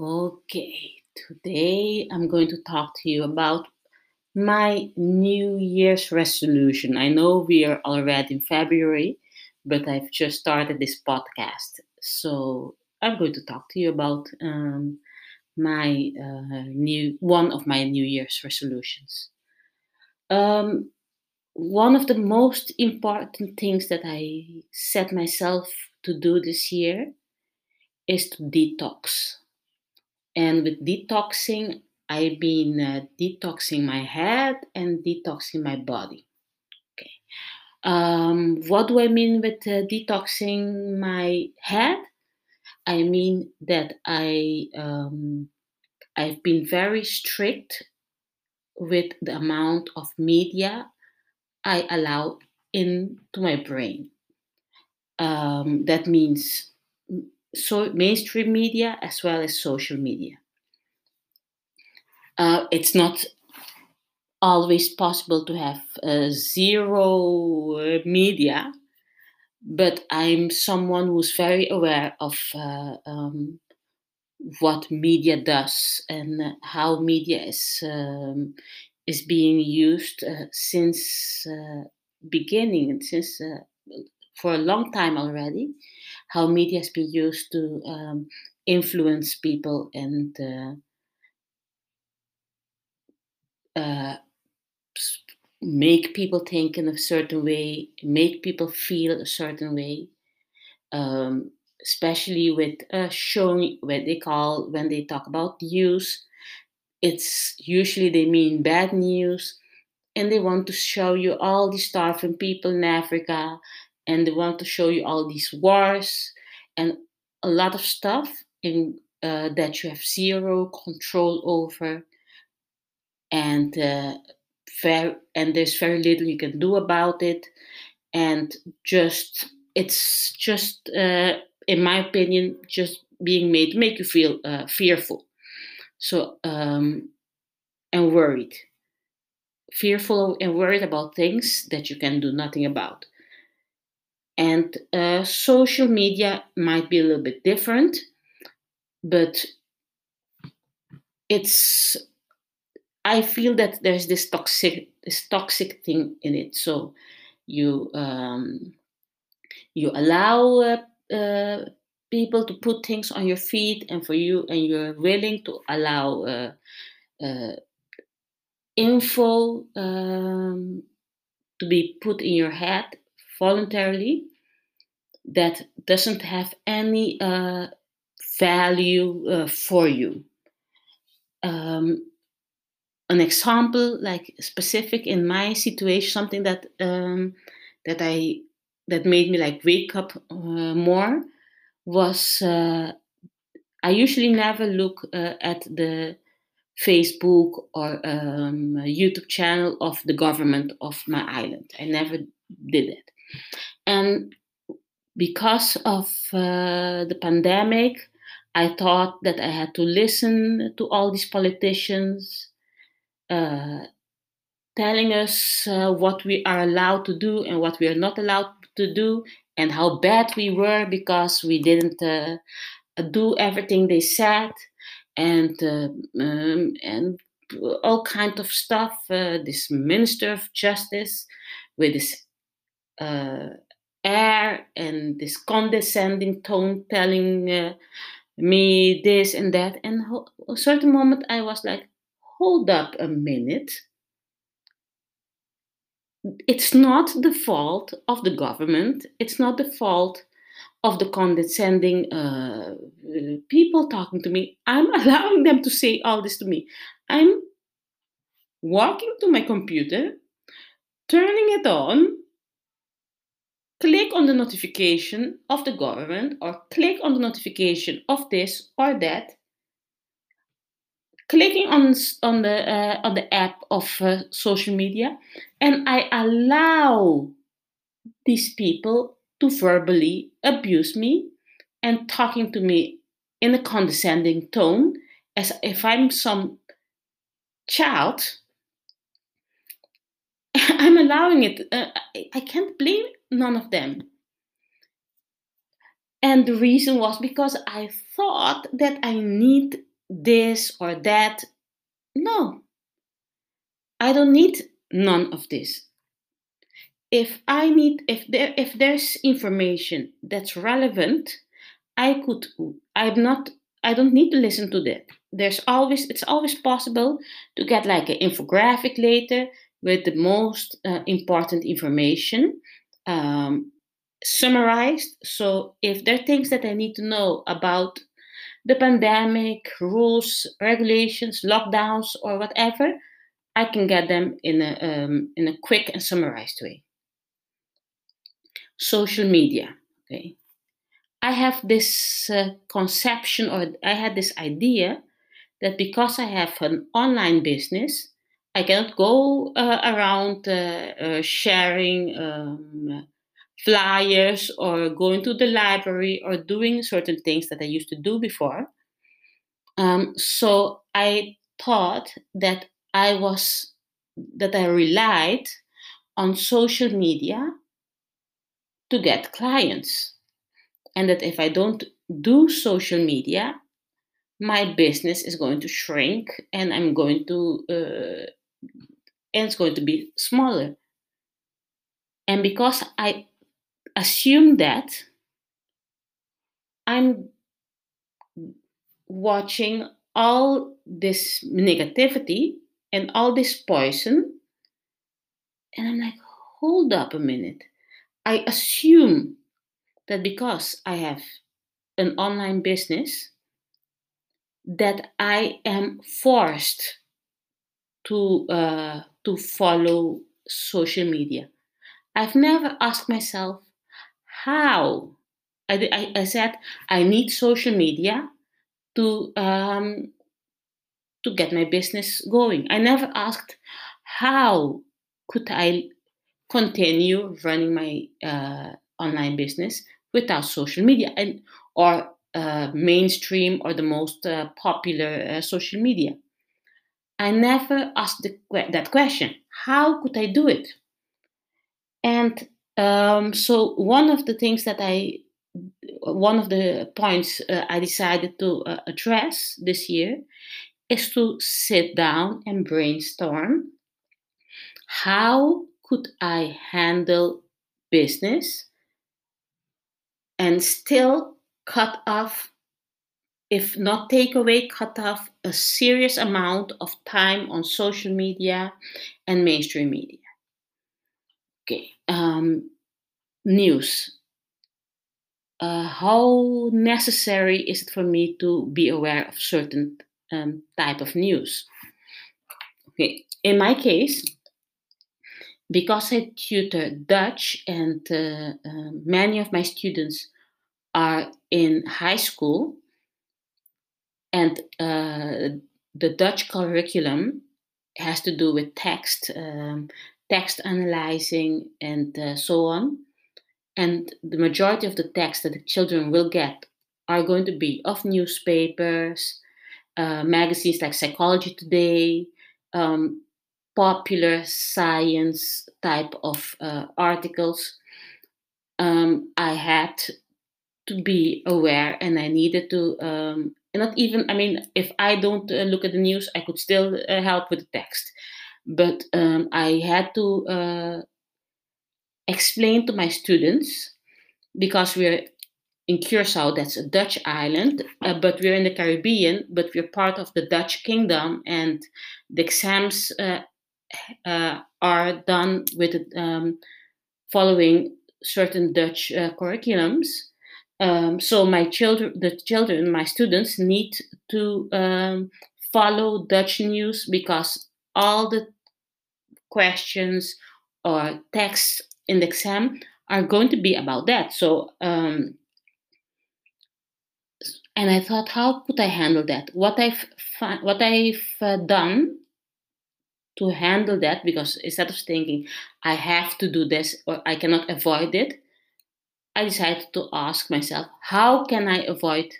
Okay, today I'm going to talk to you about my New Year's resolution. I know we are already in February, but I've just started this podcast. So I'm going to talk to you about um, my uh, new one of my New Year's resolutions. Um, one of the most important things that I set myself to do this year is to detox. And with detoxing, I've been uh, detoxing my head and detoxing my body. Okay. Um, what do I mean with uh, detoxing my head? I mean that I um, I've been very strict with the amount of media I allow into my brain. Um, that means so mainstream media as well as social media. Uh, it's not always possible to have uh, zero uh, media, but I'm someone who's very aware of uh, um, what media does and how media is um, is being used uh, since uh, beginning since for a long time already how media has been used to um, influence people and uh, uh, make people think in a certain way, make people feel a certain way. Um, especially with uh, showing what they call when they talk about news, it's usually they mean bad news, and they want to show you all these starving people in Africa and they want to show you all these wars and a lot of stuff in uh, that you have zero control over. And uh, very, and there's very little you can do about it. And just it's just uh, in my opinion just being made to make you feel uh, fearful. So um, and worried. Fearful and worried about things that you can do nothing about and uh, social media might be a little bit different, but it's I feel that there's this toxic this toxic thing in it. So you um, you allow uh, uh, people to put things on your feet, and for you, and you're willing to allow uh, uh info um, to be put in your head voluntarily that doesn't have any uh, value uh, for you. Um, an example, like specific in my situation, something that um, that I that made me like wake up uh, more was uh, I usually never look uh, at the Facebook or um, YouTube channel of the government of my island. I never did it. And because of uh, the pandemic, I thought that I had to listen to all these politicians uh, telling us uh, what we are allowed to do and what we are not allowed to do, and how bad we were because we didn't uh, do everything they said, and uh, um, and all kind of stuff. Uh, this minister of justice with this air and this condescending tone telling uh, me this and that. And a certain moment I was like, hold up a minute. It's not the fault of the government. It's not the fault of the condescending uh, people talking to me. I'm allowing them to say all this to me. I'm walking to my computer, turning it on, click on the notification of the government or click on the notification of this or that. Clicking on on the uh, on the app of uh, social media. And i allow these people to verbally abuse me and talking to me in a condescending tone as if i'm some child. I'm allowing it. Uh, I can't blame none of them. And the reason was because I thought that I need this or that. No, I don't need none of this. If I need, if there, if there's information that's relevant, I could. I'm not. I don't need to listen to that. There's always. It's always possible to get like an infographic later with the most uh, important information um, summarized. So if there are things that I need to know about the pandemic, rules, regulations, lockdowns, or whatever, I can get them in a um, in a quick and summarized way. Social media. Okay, I have this uh, conception, or I had this idea that because I have an online business, I cannot go uh, around uh, uh sharing um, flyers or going to the library or doing certain things that I used to do before. Um, so I thought that I was that I relied on social media to get clients, and that if I don't do social media, my business is going to shrink, and I'm going to uh, and it's going to be smaller. And because I assume that I'm watching all this negativity and all this poison, and I'm like, hold up a minute. I assume that because I have an online business, that I am forced to uh, to follow social media. I've never asked myself how. I, I, I said I need social media to um, to get my business going. I never asked how could I continue running my uh, online business without social media and or uh, mainstream or the most uh, popular uh, social media. I never asked the, that question. How could I do it? And um, so one of the things that I, one of the points uh, I decided to uh, address this year is to sit down and brainstorm. How could I handle business and still cut off if not take away, cut off a serious amount of time on social media and mainstream media. Okay, um, news. Uh, how necessary is it for me to be aware of certain um, type of news? Okay, in my case, because I tutor Dutch and uh, uh, many of my students are in high school, and uh, the Dutch curriculum has to do with text, um, text analyzing, and uh, so on. And the majority of the text that the children will get are going to be of newspapers, uh, magazines like Psychology Today, um, popular science type of uh, articles. Um, I had to be aware and I needed to um, not even i mean if i don't uh, look at the news i could still uh, help with the text. But um, i had to uh, explain to my students because we're in curacao that's a dutch island uh, but we're in the caribbean but we're part of the dutch kingdom and the exams uh, uh, are done with um, following certain dutch curriculums um, so my children, the children, my students need to um, follow Dutch news because all the questions or texts in the exam are going to be about that. So, um, and I thought, how could I handle that? What I've what I've uh, done to handle that, because instead of thinking I have to do this or I cannot avoid it, I decided to ask myself, how can I avoid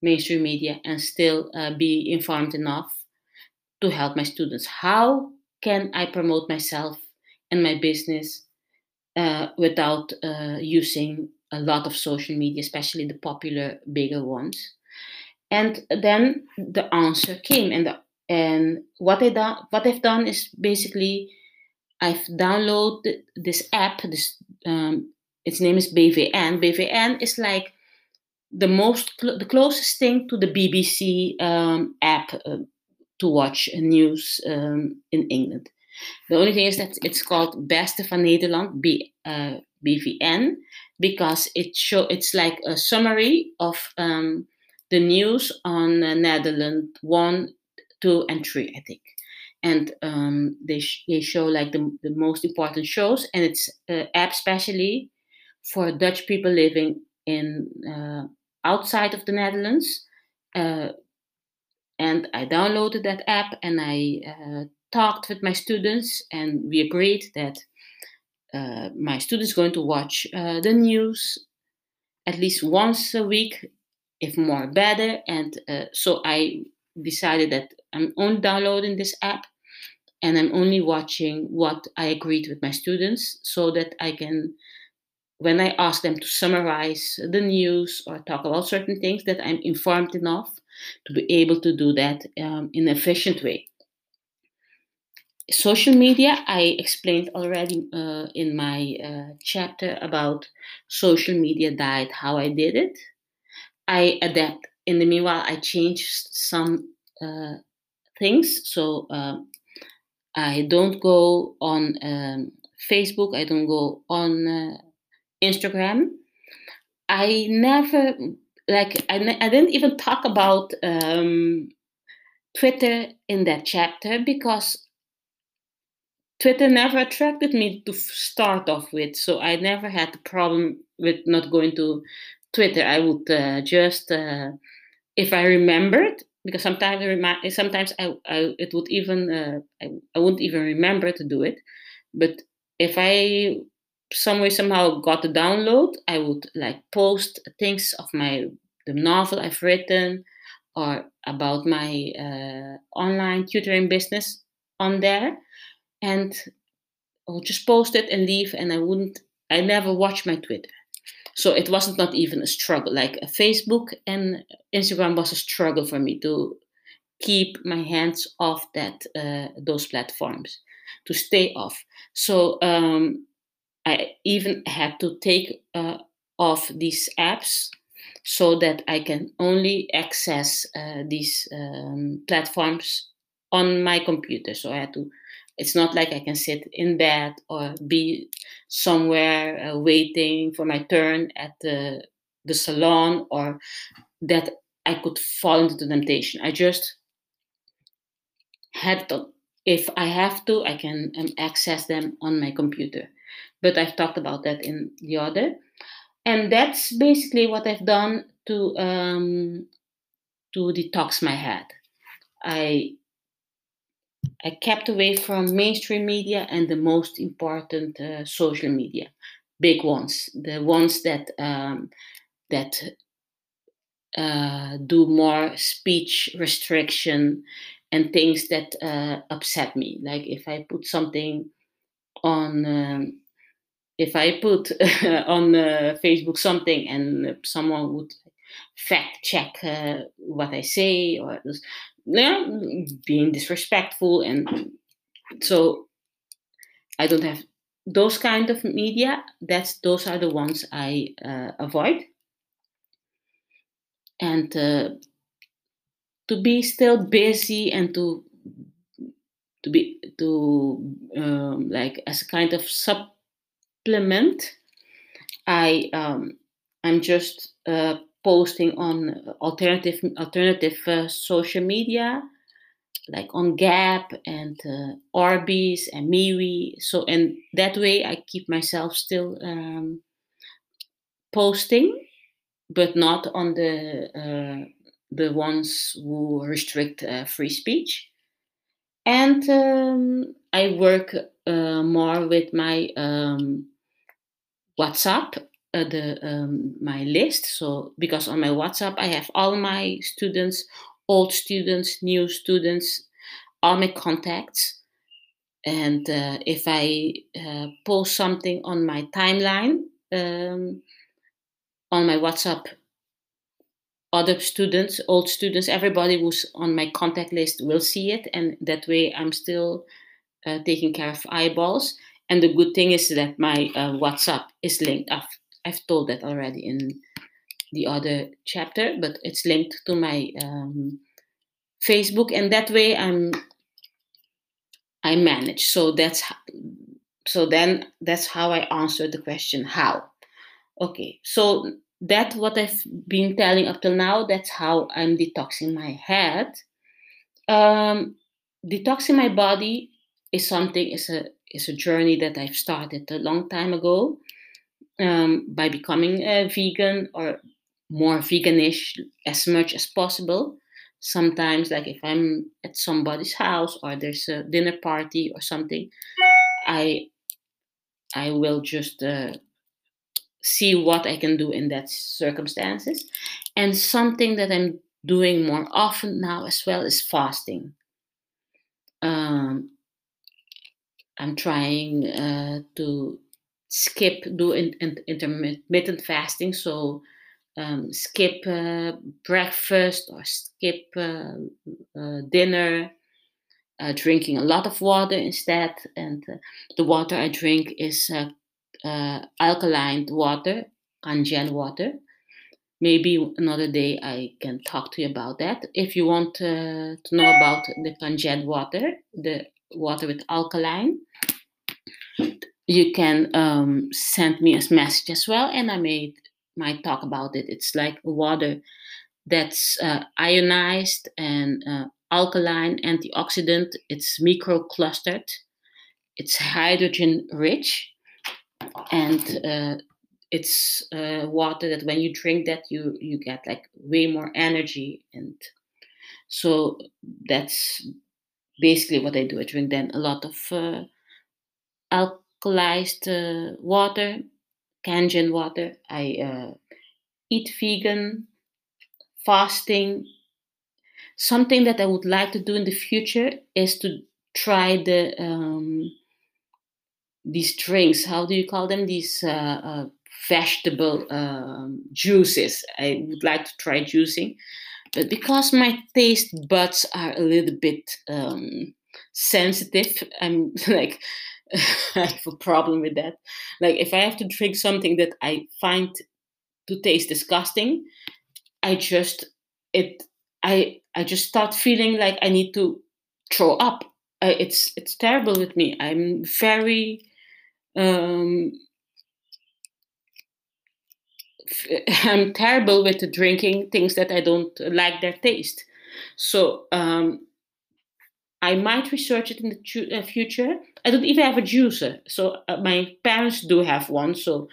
mainstream media and still uh, be informed enough to help my students? How can I promote myself and my business uh, without uh, using a lot of social media, especially the popular, bigger ones? and then the answer came, and the, and what I done what I've done is basically I've downloaded this app. This um, its name is BVN. BVN is like the most the closest thing to the BBC um, app uh, to watch news um, in England. The only thing is that it's called Beste van Nederland, B, uh, BVN, because it show it's like a summary of um, the news on uh, Netherlands one, two, and three, I think. And um, they sh- they show like the, the most important shows, and it's uh, app specially for Dutch people living in uh, outside of the Netherlands. Uh, and I downloaded that app and I uh, talked with my students, and we agreed that uh, my students going to watch uh, the news at least once a week, if more better. And uh, so I decided that I'm only downloading this app and I'm only watching what I agreed with my students so that I can when I ask them to summarize the news or talk about certain things, that I'm informed enough to be able to do that um, in an efficient way. Social media, I explained already uh, in my uh, chapter about social media diet, how I did it. I adapt. In the meanwhile, I changed some uh, things. So um, I don't go on um, Facebook, I don't go on uh, Instagram. I never like I, I didn't even talk about um, Twitter in that chapter because Twitter never attracted me to start off with, so I never had the problem with not going to Twitter. I would uh, just, uh, if I remembered, because sometimes I sometimes I, I it would even uh, I, I wouldn't even remember to do it, but if I some way somehow got the download, I would like post things of my the novel I've written or about my uh, online tutoring business on there, and I would just post it and leave, and I wouldn't. I never watch my Twitter, so it wasn't not even a struggle. Like uh, Facebook and Instagram was a struggle for me to keep my hands off that uh, those platforms to stay off. So um, I even had to take uh, off these apps so that I can only access uh, these um, platforms on my computer. So I had to. It's not like I can sit in bed or be somewhere uh, waiting for my turn at the the salon or that I could fall into the temptation. I just had to. If I have to, I can um, access them on my computer but I've talked about that in the other. And that's basically what I've done to um, to detox my head. I I kept away from mainstream media and the most important uh, social media, big ones, the ones that um, that uh, do more speech restriction and things that uh, upset me. Like if I put something on um, if I put on uh, Facebook something and someone would fact check uh, what I say or yeah, being disrespectful and so I don't have those kind of media. That's those are the ones I uh, avoid and uh, to be still busy and to to be to um, like as a kind of sub implement, I um, I'm just uh, posting on alternative alternative uh, social media, like on Gab and uh, Orbeez and MeWe. So and that way I keep myself still um, posting, but not on the uh, the ones who restrict uh, free speech. And um, I work uh, more with my um, WhatsApp, uh, the um, my list. So because on my WhatsApp I have all my students, old students, new students, all my contacts. And uh, if I uh, post something on my timeline um, on my WhatsApp, other students, old students, everybody who's on my contact list will see it, and that way I'm still uh, taking care of eyeballs. And the good thing is that my uh, WhatsApp is linked. I've, I've told that already in the other chapter, but it's linked to my um, Facebook, and that way I'm I manage. So that's so then that's how I answer the question how. Okay, so that's what I've been telling up till now. That's how I'm detoxing my head. Um, detoxing my body is something is a is a journey that I've started a long time ago um, by becoming a vegan or more veganish as much as possible. Sometimes, like if I'm at somebody's house or there's a dinner party or something, I I will just uh, see what I can do in that circumstances. And something that I'm doing more often now as well is fasting. Um, I'm trying uh, to skip do in, in, intermittent fasting, so um, skip uh, breakfast or skip uh, uh dinner. Uh, drinking a lot of water instead, and uh, the water I drink is alkaline water, Kangen water. Maybe another day I can talk to you about that. If you want to know about the Kangen water, the water with alkaline, you can um, send me a message as well, and I made might talk about it. It's like water that's uh, ionized and uh, alkaline, antioxidant. It's microclustered. It's hydrogen rich, and uh, it's uh, water that when you drink that you you get like way more energy and so that's basically what I do. I drink then a lot of uh, alkalized uh, water, Kangen water. I uh, eat vegan, fasting. Something that I would like to do in the future is to try the um, these drinks. How do you call them? These uh, uh, vegetable um, juices. I would like to try juicing, but because my taste buds are a little bit um, sensitive, I'm like I have a problem with that. Like if I have to drink something that I find to taste disgusting, I just it I I just start feeling like I need to throw up. Uh, it's it's terrible with me. I'm very um, I'm terrible with drinking things that I don't like their taste. So um, I might research it in the uh, future. I don't even have a juicer. So uh, my parents do have one. So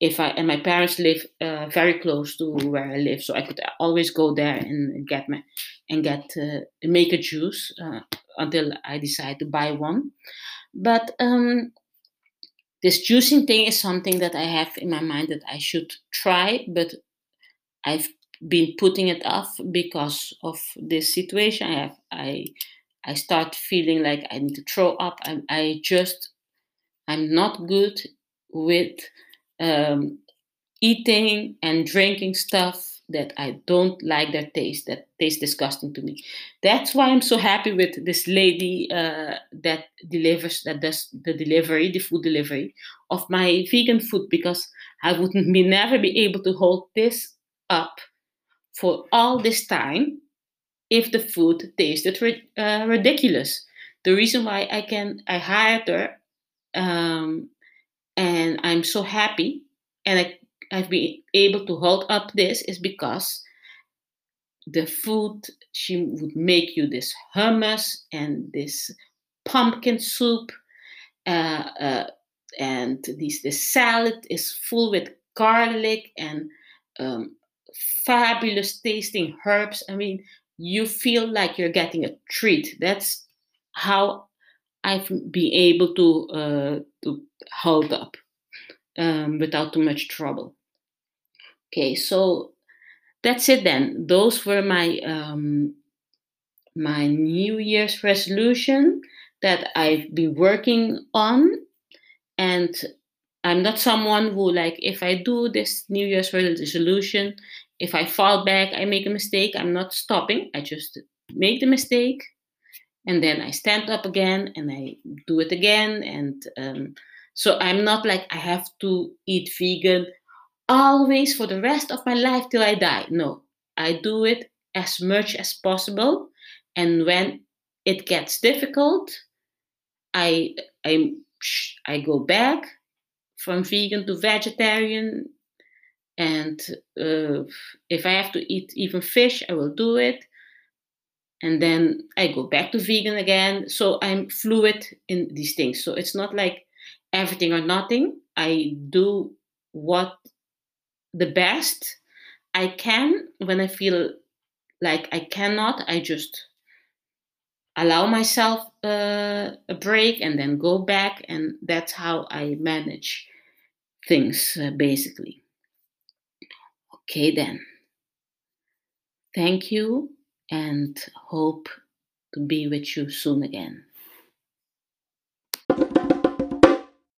if I and my parents live uh, very close to where I live, so I could always go there and get my and get uh, make a juice uh, until I decide to buy one. But um, this juicing thing is something that I have in my mind that I should try, but I've been putting it off because of this situation. I have I I start feeling like I need to throw up. I, I just I'm not good with um, eating and drinking stuff that I don't like their taste, that tastes disgusting to me. That's why I'm so happy with this lady uh, that delivers, that does the delivery, the food delivery of my vegan food, because I wouldn't be, never be able to hold this up for all this time if the food tasted uh, ridiculous. The reason why I can, I hired her, um, and I'm so happy, and I I've been able to hold up this is because the food she would make you this hummus and this pumpkin soup uh, uh, and this the salad is full with garlic and um, fabulous tasting herbs. I mean you feel like you're getting a treat. That's how i've been able to uh, to hold up um, without too much trouble Okay, so that's it then. Those were my um, my New Year's resolution that I've been working on, and I'm not someone who like if I do this New Year's resolution, if I fall back, I make a mistake, I'm not stopping. I just make the mistake and then I stand up again and I do it again. And um, so I'm not like I have to eat vegan always for the rest of my life till I die. No, I do it as much as possible. And when it gets difficult, I I I go back from vegan to vegetarian. And uh, if I have to eat even fish, I will do it. And then I go back to vegan again. So I'm fluid in these things. So it's not like everything or nothing. I do what the best I can when I feel like I cannot. I just allow myself uh, a break and then go back, and that's how I manage things uh, basically. Okay, then. Thank you and hope to be with you soon again.